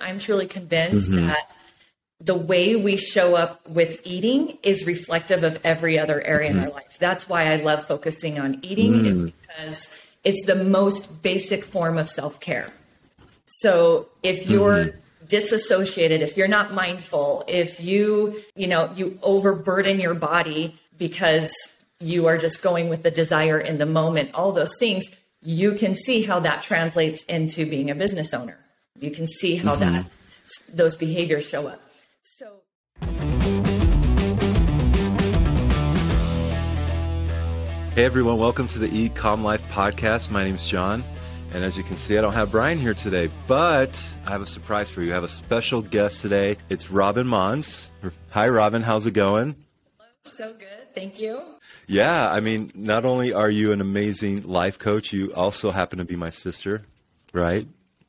I'm truly convinced mm-hmm. that the way we show up with eating is reflective of every other area mm-hmm. in our life. That's why I love focusing on eating mm. is because it's the most basic form of self-care. So if you're mm-hmm. disassociated, if you're not mindful, if you, you know, you overburden your body because you are just going with the desire in the moment, all those things, you can see how that translates into being a business owner. You can see how mm-hmm. that those behaviors show up. So Hey everyone, welcome to the Ecom Life podcast. My name is John, and as you can see, I don't have Brian here today, but I have a surprise for you. I have a special guest today. It's Robyn Mons. Hi Robyn, how's it going? So good. Thank you. Yeah, I mean, not only are you an amazing life coach, you also happen to be my sister, right?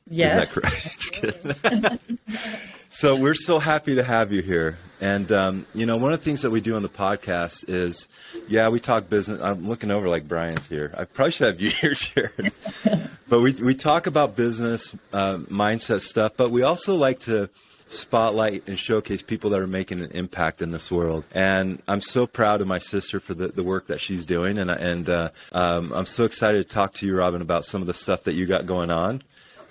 Yes. Is that correct? so we're so happy to have you here. And, um, you know, one of the things that we do on the podcast is, yeah, we talk business. I'm looking over like Brian's here. I probably should have you here, Sharon. but we, we talk about business, uh, mindset stuff, but we also like to spotlight and showcase people that are making an impact in this world. And I'm so proud of my sister for the, the work that she's doing. And, and uh, um, I'm so excited to talk to you, Robyn, about some of the stuff that you got going on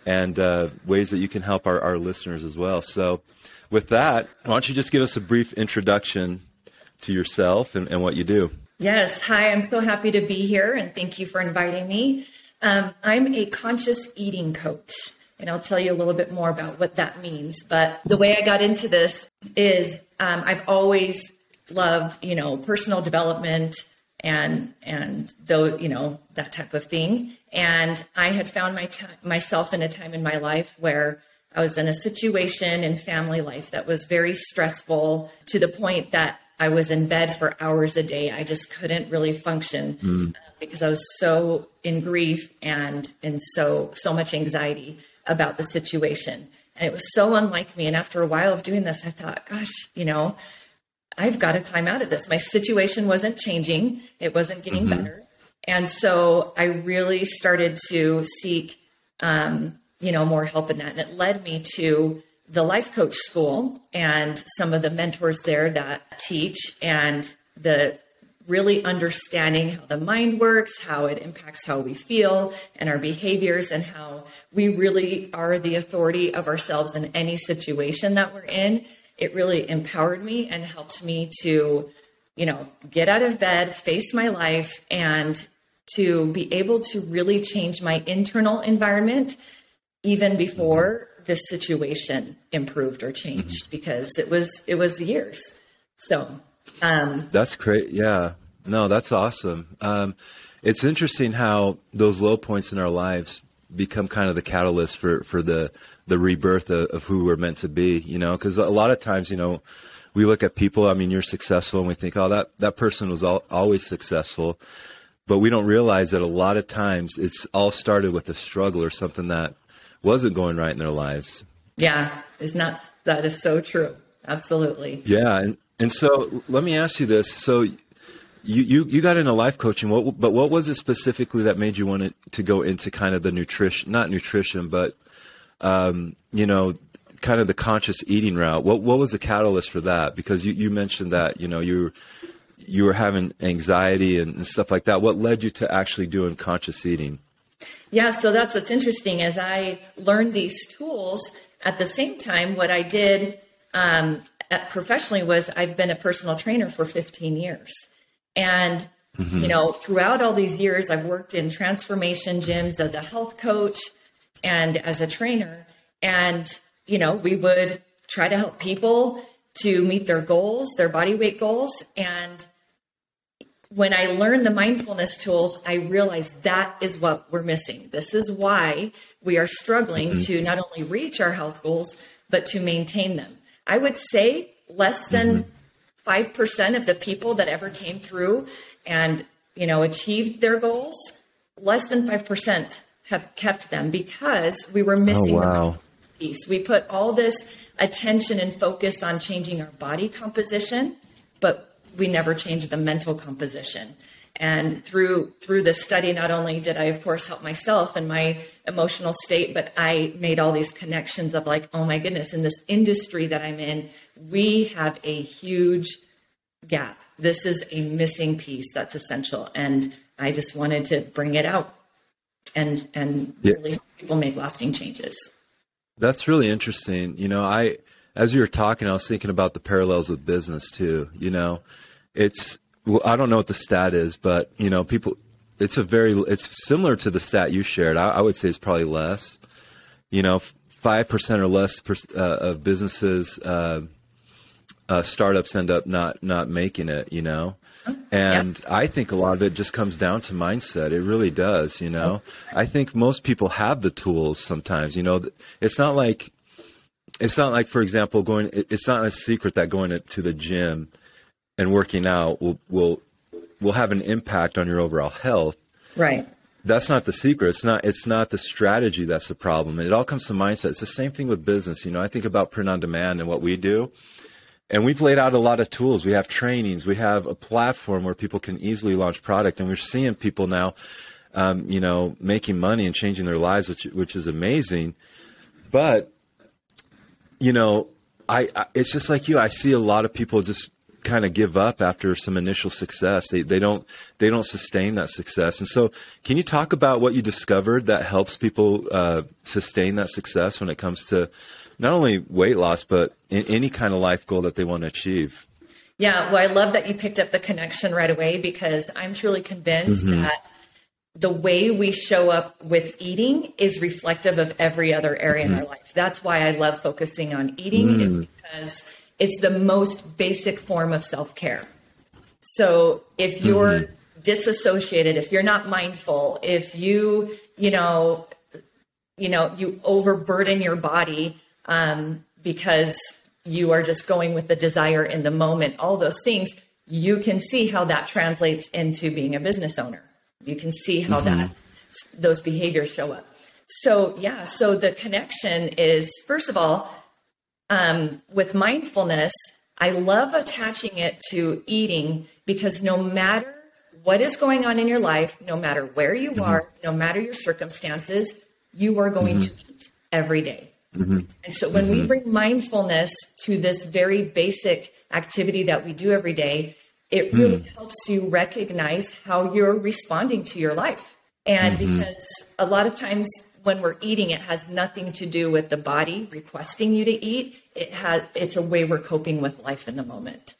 and uh, ways that you can help our, our listeners as well. So, with that, why don't you just give us a brief introduction to yourself and, and what you do? Yes. Hi, I'm so happy to be here and thank you for inviting me. Um, I'm a conscious eating coach. And I'll tell you a little bit more about what that means. But the way I got into this is um, I've always loved, you know, personal development and and though you know that type of thing. And I had found my t- myself in a time in my life where I was in a situation in family life that was very stressful to the point that I was in bed for hours a day. I just couldn't really function mm. because I was so in grief and in so so much anxiety about the situation. And it was so unlike me. And after a while of doing this, I thought, gosh, you know, I've got to climb out of this. My situation wasn't changing, it wasn't getting mm-hmm. better. And so I really started to seek, um, you know, more help in that. And it led me to the life coach school and some of the mentors there that teach and the really understanding how the mind works, how it impacts how we feel and our behaviors, and how we really are the authority of ourselves in any situation that we're in. It really empowered me and helped me to, you know, get out of bed, face my life, and to be able to really change my internal environment even before this situation improved or changed mm-hmm. because it was it was years. So um, that's great. Yeah. No, that's awesome. Um, it's interesting how those low points in our lives become kind of the catalyst for, for the, the rebirth of, of who we're meant to be, you know, because a lot of times, you know, we look at people, I mean, you're successful and we think, oh, that, that person was all, always successful. But we don't realize that a lot of times it's all started with a struggle or something that wasn't going right in their lives. Yeah, is not that is so true. Absolutely. Yeah, and and so let me ask you this: so you you, you got into life coaching, what, but what was it specifically that made you want to go into kind of the nutrition, not nutrition, but um, you know, kind of the conscious eating route? What what was the catalyst for that? Because you, you mentioned that you know you you were having anxiety and, and stuff like that. What led you to actually doing conscious eating? Yeah, so that's what's interesting. As I learned these tools, at the same time, what I did um, professionally was I've been a personal trainer for 15 years. And, mm-hmm. you know, throughout all these years, I've worked in transformation gyms as a health coach and as a trainer. And, you know, we would try to help people to meet their goals, their body weight goals. And when I learned the mindfulness tools, I realized that is what we're missing. This is why we are struggling mm-hmm. to not only reach our health goals, but to maintain them. I would say less than mm-hmm. 5% of the people that ever came through and, you know, achieved their goals, less than 5% have kept them because we were oh, missing oh, wow. the piece. We put all this attention and focus on changing our body composition, but we never changed the mental composition. And through through this study, not only did I, of course, help myself and my emotional state, but I made all these connections of like, oh my goodness, in this industry that I'm in, we have a huge gap. This is a missing piece that's essential, and I just wanted to bring it out and and yeah. really help people make lasting changes. That's really interesting. You know, I as you were talking, I was thinking about the parallels with business too. You know, it's well, I don't know what the stat is, but you know, people. It's a very. It's similar to the stat you shared. I, I would say it's probably less. You know, five percent or less per, uh, of businesses, uh, uh, startups end up not not making it. You know, and yep. I think a lot of it just comes down to mindset. It really does. You know, I think most people have the tools. Sometimes, you know, it's not like it's not like, for example, going. It's not a secret that going to the gym and working out will will will have an impact on your overall health. Right. That's not the secret. It's not it's not the strategy that's the problem. And it all comes to mindset. It's the same thing with business. You know, I think about print on demand and what we do. And we've laid out a lot of tools. We have trainings. We have a platform where people can easily launch product. And we're seeing people now, um, you know, making money and changing their lives, which which is amazing. But you know, I, I it's just like you. I see a lot of people just kind of give up after some initial success. They they don't they don't sustain that success. And so, can you talk about what you discovered that helps people uh, sustain that success when it comes to not only weight loss but any kind of life goal that they want to achieve? Yeah, well, I love that you picked up the connection right away because I'm truly convinced mm-hmm. that the way we show up with eating is reflective of every other area mm-hmm. in our life. That's why I love focusing on eating mm. is because it's the most basic form of self care. So if you're mm-hmm. disassociated, if you're not mindful, if you, you know, you know, you overburden your body um, because you are just going with the desire in the moment, all those things, you can see how that translates into being a business owner. You can see how mm-hmm. that those behaviors show up. So yeah, so the connection is first of all um, with mindfulness, I love attaching it to eating because no matter what is going on in your life, no matter where you mm-hmm. are, no matter your circumstances, you are going mm-hmm. to eat every day. Mm-hmm. And so when we mm-hmm. bring mindfulness to this very basic activity that we do every day, it really mm. helps you recognize how you're responding to your life. And mm-hmm. because a lot of times when we're eating, it has nothing to do with the body requesting you to eat. It has it's a way we're coping with life in the moment.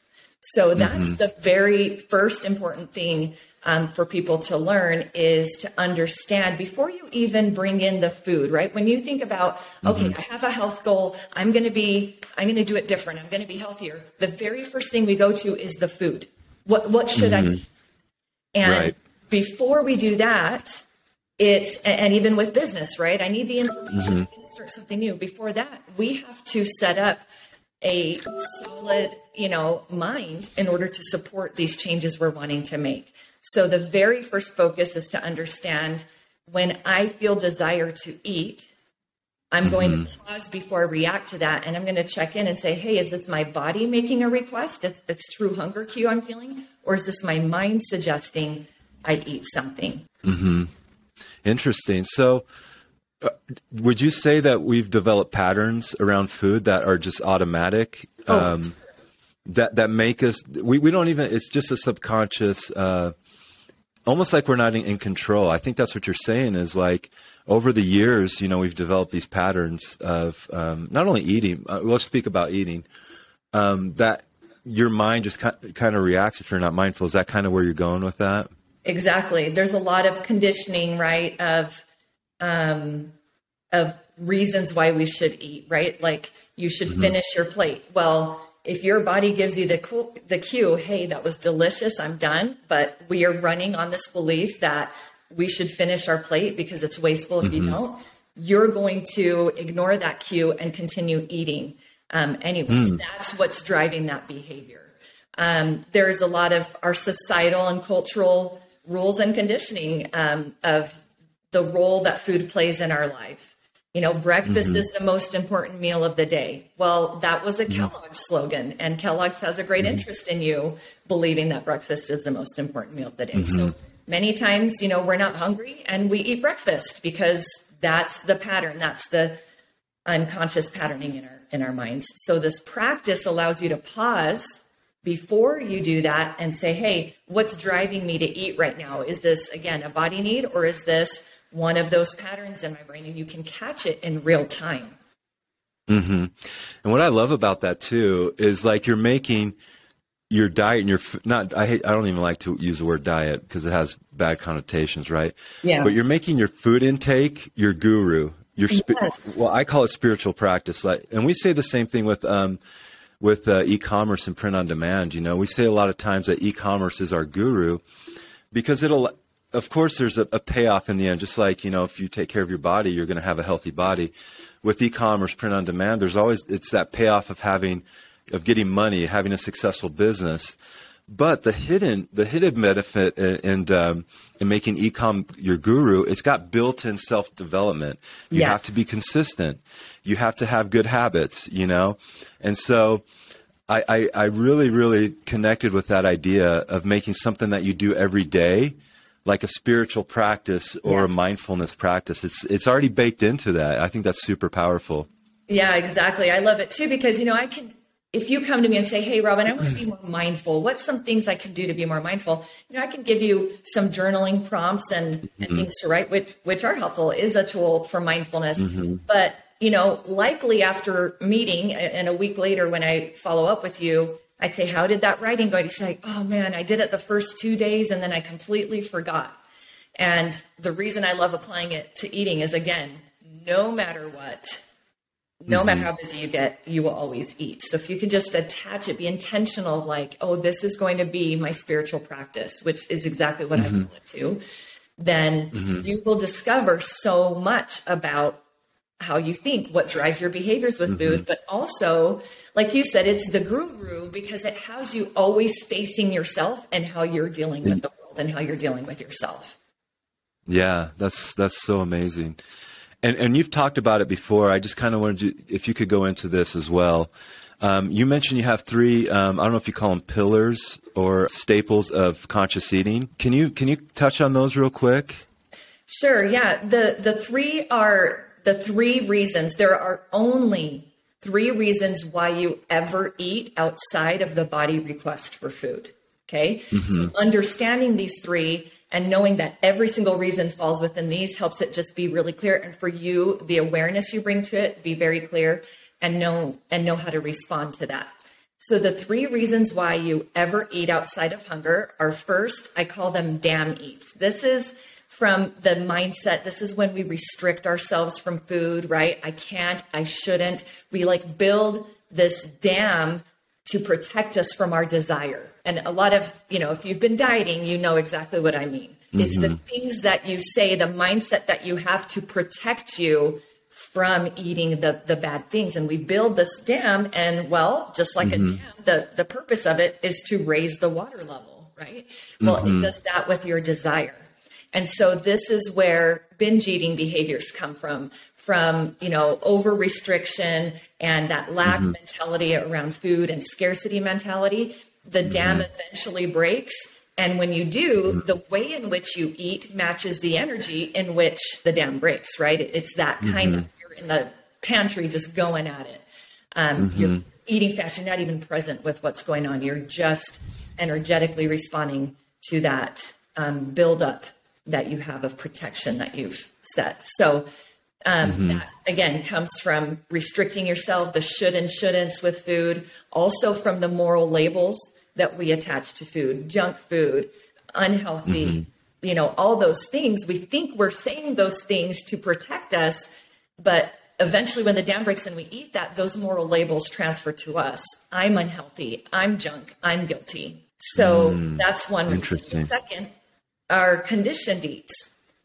So that's mm-hmm. the very first important thing um, for people to learn is to understand before you even bring in the food, right? When you think about, okay, mm-hmm. I have a health goal, I'm going to be, I'm going to do it different, I'm going to be healthier. The very first thing we go to is the food. What what should mm-hmm. I eat? And right. before we do that, it's and even with business right i need the information mm-hmm. to start something new before that we have to set up a solid you know mind in order to support these changes we're wanting to make so the very first focus is to understand when i feel desire to eat i'm mm-hmm. going to pause before i react to that and i'm going to check in and say hey is this my body making a request it's, it's true hunger cue i'm feeling or is this my mind suggesting i eat something mm-hmm. Interesting. So, uh, would you say that we've developed patterns around food that are just automatic? Oh. Um, that that make us we, we don't even it's just a subconscious uh, almost like we're not in, in, control i think that's what you're saying is like over the years you know we've developed these patterns of um, not only eating uh, let's speak about eating um, that your mind just kind, kind of reacts if you're not mindful is that kind of where you're going with that Exactly. There's a lot of conditioning, right? Of um, of reasons why we should eat, right? Like you should mm-hmm. finish your plate. Well, if your body gives you the the cue, hey, that was delicious, I'm done, but we are running on this belief that we should finish our plate because it's wasteful if mm-hmm. you don't. You're going to ignore that cue and continue eating. Um, anyways, mm. that's what's driving that behavior. Um, there's a lot of our societal and cultural rules and conditioning um, of the role that food plays in our life. You know, breakfast mm-hmm. is the most important meal of the day. Well, that was a mm-hmm. Kellogg's slogan, and Kellogg's has a great mm-hmm. interest in you believing that breakfast is the most important meal of the day. So mm-hmm. many times, you know, we're not hungry and we eat breakfast because that's the pattern. That's the unconscious patterning in our in our minds. So this practice allows you to pause before you do that and say, "Hey, what's driving me to eat right now? Is this again a body need or is this one of those patterns in my brain and you can catch it in real time. Mm-hmm. And what I love about that too is like you're making your diet and your not I hate I don't even like to use the word diet because it has bad connotations, right? Yeah. But you're making your food intake your guru. Your spi- yes. well, I call it spiritual practice. Like, and we say the same thing with um, with uh, e-commerce and print on demand. You know, we say a lot of times that e-commerce is our guru because it'll of course, there's a, a, payoff in the end. Just like you know, if you take care of your body, you're going to have a healthy body. With e-commerce, print on demand, there's always it's that payoff of having, of getting money, having a successful business. But the hidden, the hidden benefit and um, in making ecom your guru, it's got built-in self-development. You yes. have to be consistent. You have to have good habits. You know, and so. I, I, I really, really connected with that idea of making something that you do every day like a spiritual practice or yes. a mindfulness practice. It's it's already baked into that. I think that's super powerful. Yeah, exactly. I love it too because you know I can if you come to me and say, "Hey, Robyn, I want to be more mindful. What's some things I can do to be more mindful?" You know, I can give you some journaling prompts and, mm-hmm. and things to write, which which are helpful. Is a tool for mindfulness, mm-hmm. but you know, likely after meeting and a week later when I follow up with you, I'd say, How did that writing go? He'd say, Oh man, I did it the first two days and then I completely forgot. And the reason I love applying it to eating is again, no matter what, no mm-hmm. matter how busy you get, you will always eat. So if you can just attach it, be intentional, like, oh, this is going to be my spiritual practice, which is exactly what mm-hmm. I call it to, then mm-hmm. you will discover so much about how you think, what drives your behaviors with food, mm-hmm. but also, like you said, it's the guru because it has you always facing yourself and how you're dealing with the world and how you're dealing with yourself. Yeah, that's that's so amazing. And and you've talked about it before. I just kind of wanted you if you could go into this as well. Um, you mentioned you have three. Um, I don't know if you call them pillars or staples of conscious eating. Can you can you touch on those real quick? Sure. Yeah. The the three are the three reasons, there are only three reasons why you ever eat outside of the body request for food. Okay. Mm-hmm. So understanding these three and knowing that every single reason falls within these helps it just be really clear. And for you, the awareness you bring to it, be very clear and know and know how to respond to that. So the three reasons why you ever eat outside of hunger are first, I call them dam eats. This is from the mindset this is when we restrict ourselves from food right i can't i shouldn't we like build this dam to protect us from our desire and a lot of you know if you've been dieting you know exactly what i mean mm-hmm. it's the mm-hmm. things that you say the mindset that you have to protect you from eating the the bad things and we build this dam and well just like mm-hmm. a dam the the purpose of it is to raise the water level right well mm-hmm. it does that with your desire and so this is where binge eating behaviors come from from you know over restriction and that lack mm-hmm. mentality around food and scarcity mentality the mm-hmm. dam eventually breaks and when you do mm-hmm. the way in which you eat matches the energy in which the dam breaks right it's that kind of mm-hmm. you're in the pantry just going at it um, you're mm-hmm. eating fast you're not even present with what's going on you're just energetically responding to that um, build up that you have of protection that you've set. So um, mm-hmm. that again comes from restricting yourself, the should and shouldn'ts with food, also from the moral labels that we attach to food, junk food, unhealthy, mm-hmm. you know, all those things. We think we're saying those things to protect us, but eventually when the dam breaks and we eat that, those moral labels transfer to us. I'm unhealthy. I'm junk. I'm guilty. So mm, that's one. Interesting. Second, are conditioned eats.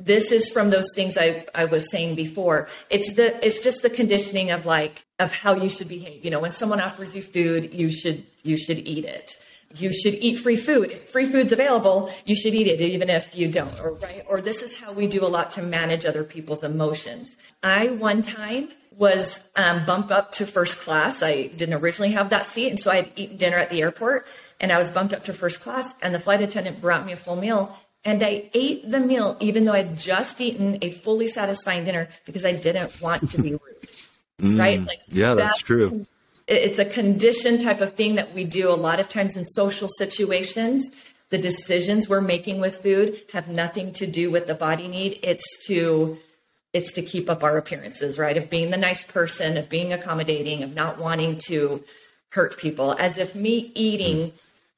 This is from those things I, I was saying before. It's the it's just the conditioning of like of how you should behave. You know, when someone offers you food, you should you should eat it. you should eat free food. If free food's available, you should eat it, even if you don't, or right? Or this is how we do a lot to manage other people's emotions. I one time was um, bumped up to first class. I didn't originally have that seat, and so I had eaten dinner at the airport, and I was bumped up to first class, and the flight attendant brought me a full meal, and I ate the meal even though I'd just eaten a fully satisfying dinner because I didn't want to be rude. mm, right? Like yeah, that's, that's true. it's a condition type of thing that we do a lot of times in social situations. The decisions we're making with food have nothing to do with the body need. It's to it's to keep up our appearances right? Of being the nice person of being accommodating of not wanting to hurt people. As if me eating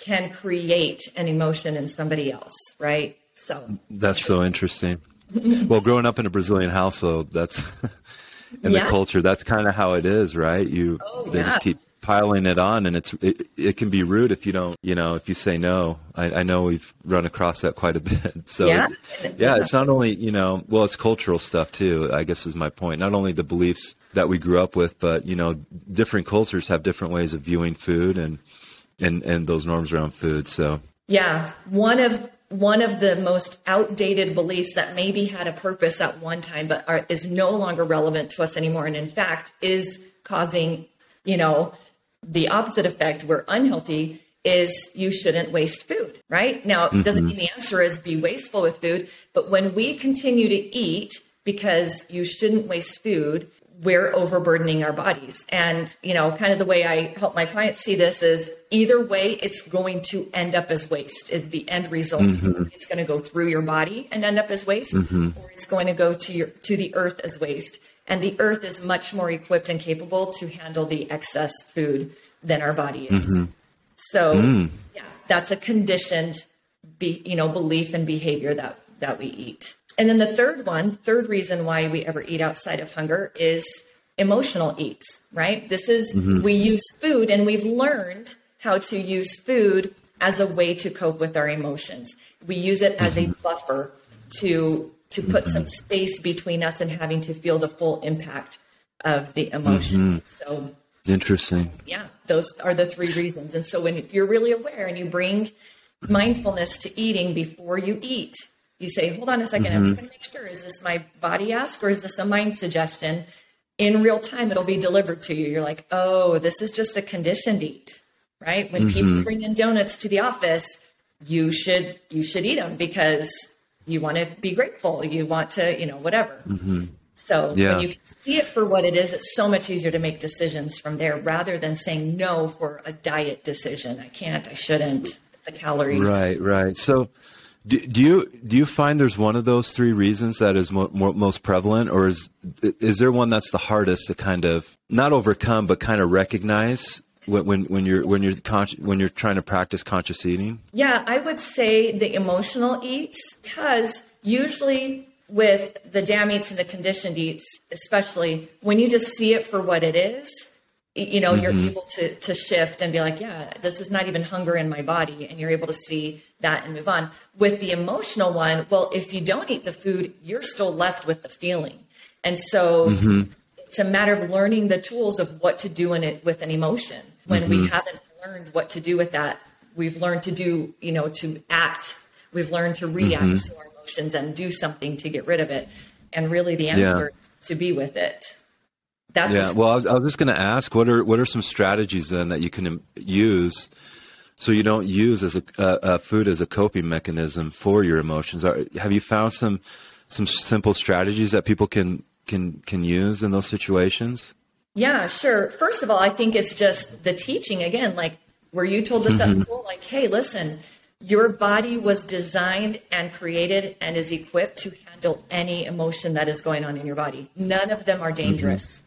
can create an emotion in somebody else right so that's so interesting well growing up in a brazilian household that's in yeah. the culture. That's kind of how it is, right? You oh, they yeah. just keep piling it on, and it's it, it can be rude if you don't, you know, if you say no. I, I know we've run across that quite a bit. So yeah. It, yeah, it's not only you know, well, it's cultural stuff too. I guess is my point. Not only the beliefs that we grew up with, but you know, different cultures have different ways of viewing food and and and those norms around food. So yeah, one of one of the most outdated beliefs that maybe had a purpose at one time but are, is no longer relevant to us anymore and in fact is causing you know the opposite effect where unhealthy is you shouldn't waste food right now mm-hmm. doesn't mean the answer is be wasteful with food but when we continue to eat because you shouldn't waste food we're overburdening our bodies. And, you know, kind of the way I help my clients see this is either way, it's going to end up as waste. Is the end result. Mm-hmm. It's going to go through your body and end up as waste, mm-hmm. or it's going to go to your to the earth as waste. And the earth is much more equipped and capable to handle the excess food than our body is. Mm-hmm. So mm. yeah, that's a conditioned be, you know, belief and behavior that that we eat. And then the third one, third reason why we ever eat outside of hunger is emotional eats, right? This is, mm-hmm. we use food and we've learned how to use food as a way to cope with our emotions. We use it as mm-hmm. a buffer to to put mm-hmm. some space between us and having to feel the full impact of the emotion. Mm-hmm. So interesting. Yeah, those are the three reasons. And so when if you're really aware and you bring mindfulness to eating before you eat, you say, hold on a 2nd mm-hmm. I'm just mm-hmm. going to make sure, is this my body ask or is this a mind suggestion? In real time, it'll be delivered to you. You're like, oh, this is just a conditioned eat, right? When mm-hmm. people bring in donuts to the office, you should you should eat them because you want to be grateful. You want to, you know, whatever. Mm-hmm. So yeah. when you see it for what it is, it's so much easier to make decisions from there rather than saying no for a diet decision. I can't, I shouldn't, the calories. Right, right. So do, do, you do you find there's one of those three reasons that is mo- mo- most prevalent, or is is there one that's the hardest to kind of not overcome, but kind of recognize when when, when you're when you're con- when you're trying to practice conscious eating? Yeah, I would say the emotional eats because usually with the dam eats and the conditioned eats, especially when you just see it for what it is, you know, mm-hmm. you're able to to shift and be like, yeah, this is not even hunger in my body, and you're able to see that and move on. With the emotional one, well, if you don't eat the food, you're still left with the feeling, and so mm-hmm. it's a matter of learning the tools of what to do in it with an emotion. When mm-hmm. we haven't learned what to do with that, we've learned to do, you know, to act. We've learned to react mm-hmm. to our emotions and do something to get rid of it. And really, the answer yeah. is to be with it. That's yeah. well, I was, I was just going to ask, what are what are some strategies then that you can use so you don't use as a, uh, food as a coping mechanism for your emotions? Are, have you found some some simple strategies that people can can can use in those situations? Yeah, sure. First of all, I think it's just the teaching again, like where you told us mm-hmm. at school, like, hey, listen, your body was designed and created and is equipped to handle any emotion that is going on in your body. None of them are dangerous. Mm-hmm.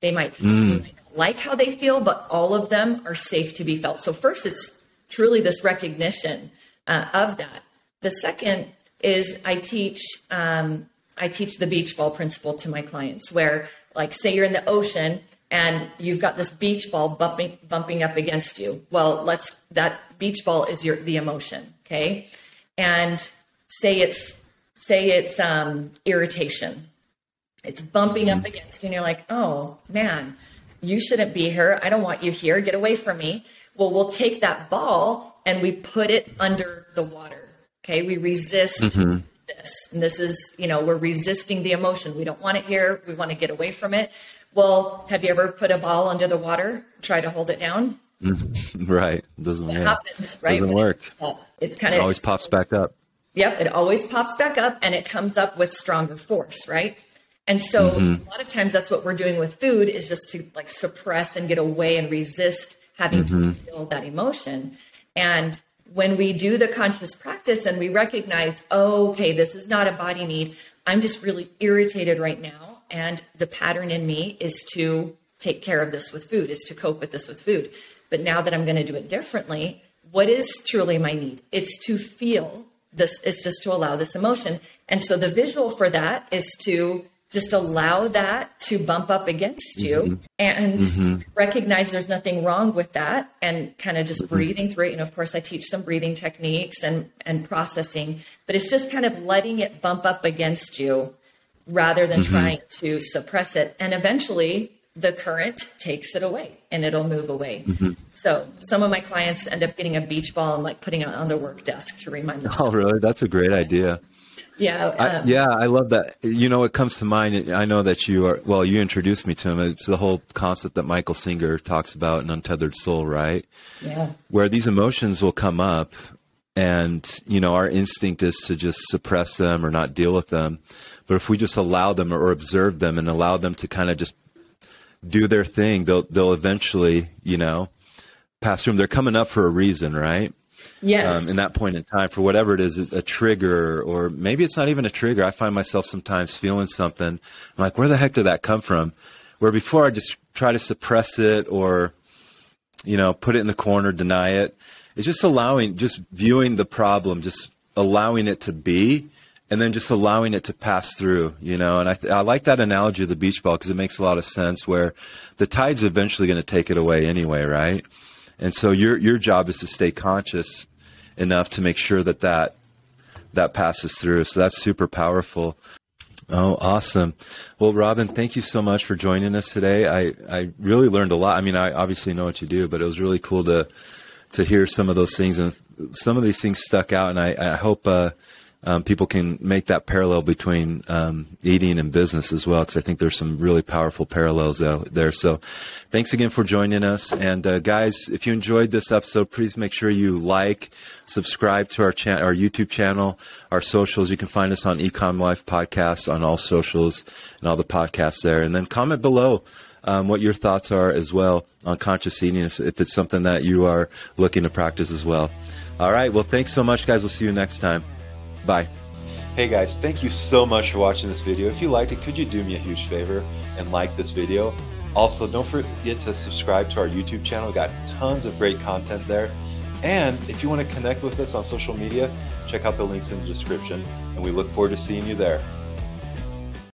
They might, mm. might like how they feel, but all of them are safe to be felt. So, first, it's truly this recognition uh, of that. The second is I teach um, I teach the beach ball principle to my clients, where like say you're in the ocean and you've got this beach ball bumping bumping up against you. Well, let's that beach ball is your the emotion, okay? And say it's say it's um, irritation it's bumping up mm-hmm. against you and you're like oh man you shouldn't be here. I don't want you here. Get away from me. Well, we'll take that ball and we put it under the water. Okay. We resist mm-hmm. this. And this is, you know, we're resisting the emotion. We don't want it here. We want to get away from it. Well, have you ever put a ball under the water, try to hold it down? right. Doesn't it happens, right? Doesn't work. It's kind of it always pops back up. Yep, it always pops back up and it comes up with stronger force, right? And so mm-hmm. a lot of times that's what we're doing with food is just to like suppress and get away and resist having mm-hmm. to feel that emotion. And when we do the conscious practice and we recognize, oh, okay, this is not a body need. I'm just really irritated right now. And the pattern in me is to take care of this with food, is to cope with this with food. But now that I'm going to do it differently, what is truly my need? It's to feel this, it's just to allow this emotion. And so the visual for that is to just allow that to bump up against you mm-hmm. and mm-hmm. recognize there's nothing wrong with that and kind of just mm-hmm. breathing through it. And of course, I teach some breathing techniques and, and processing, but it's just kind of letting it bump up against you rather than mm-hmm. trying to suppress it. And eventually, the current takes it away and it'll move away. Mm-hmm. So some of my clients end up getting a beach ball and like putting it on their work desk to remind them. Oh, really? That's a great idea. Yeah. Um, I, yeah, I love that. You know, it comes to mind. I know that you are, well, you introduced me to him. It's the whole concept that Michael Singer talks about in Untethered Soul, right? Yeah. Where these emotions will come up and, you know, our instinct is to just suppress them or not deal with them. But if we just allow them or observe them and allow them to kind of just do their thing, they'll, they'll eventually, you know, pass through them. They're coming up for a reason, right? Yes. Um, in that point in time, for whatever it is, a trigger, or maybe it's not even a trigger. I find myself sometimes feeling something. I'm like, where the heck did that come from? Where before I just try to suppress it or, you know, put it in the corner, deny it. It's just allowing, just viewing the problem, just allowing it to be, and then just allowing it to pass through, you know. And I, th- I like that analogy of the beach ball because it makes a lot of sense. Where the tide's eventually going to take it away anyway, right? And so your your job is to stay conscious enough to make sure that that that passes through. So that's super powerful. Oh, awesome. Well, Robyn, thank you so much for joining us today. I, I really learned a lot. I mean, I obviously know what you do, but it was really cool to to hear some of those things and some of these things stuck out. And I, I hope uh, um, people can make that parallel between um, eating and business as well, because I think there's some really powerful parallels there. So, thanks again for joining us. And uh, guys, if you enjoyed this episode, please make sure you like, subscribe to our cha- our YouTube channel, our socials. You can find us on Ecom Life Podcast on all socials and all the podcasts there. And then comment below. Um, what your thoughts are as well on conscious eating, if, if it's something that you are looking to practice as well. All right. Well, thanks so much, guys. We'll see you next time. Bye. Hey guys, thank you so much for watching this video. If you liked it, could you do me a huge favor and like this video? Also, don't forget to subscribe to our YouTube channel. We got tons of great content there. And if you want to connect with us on social media, check out the links in the description. And we look forward to seeing you there.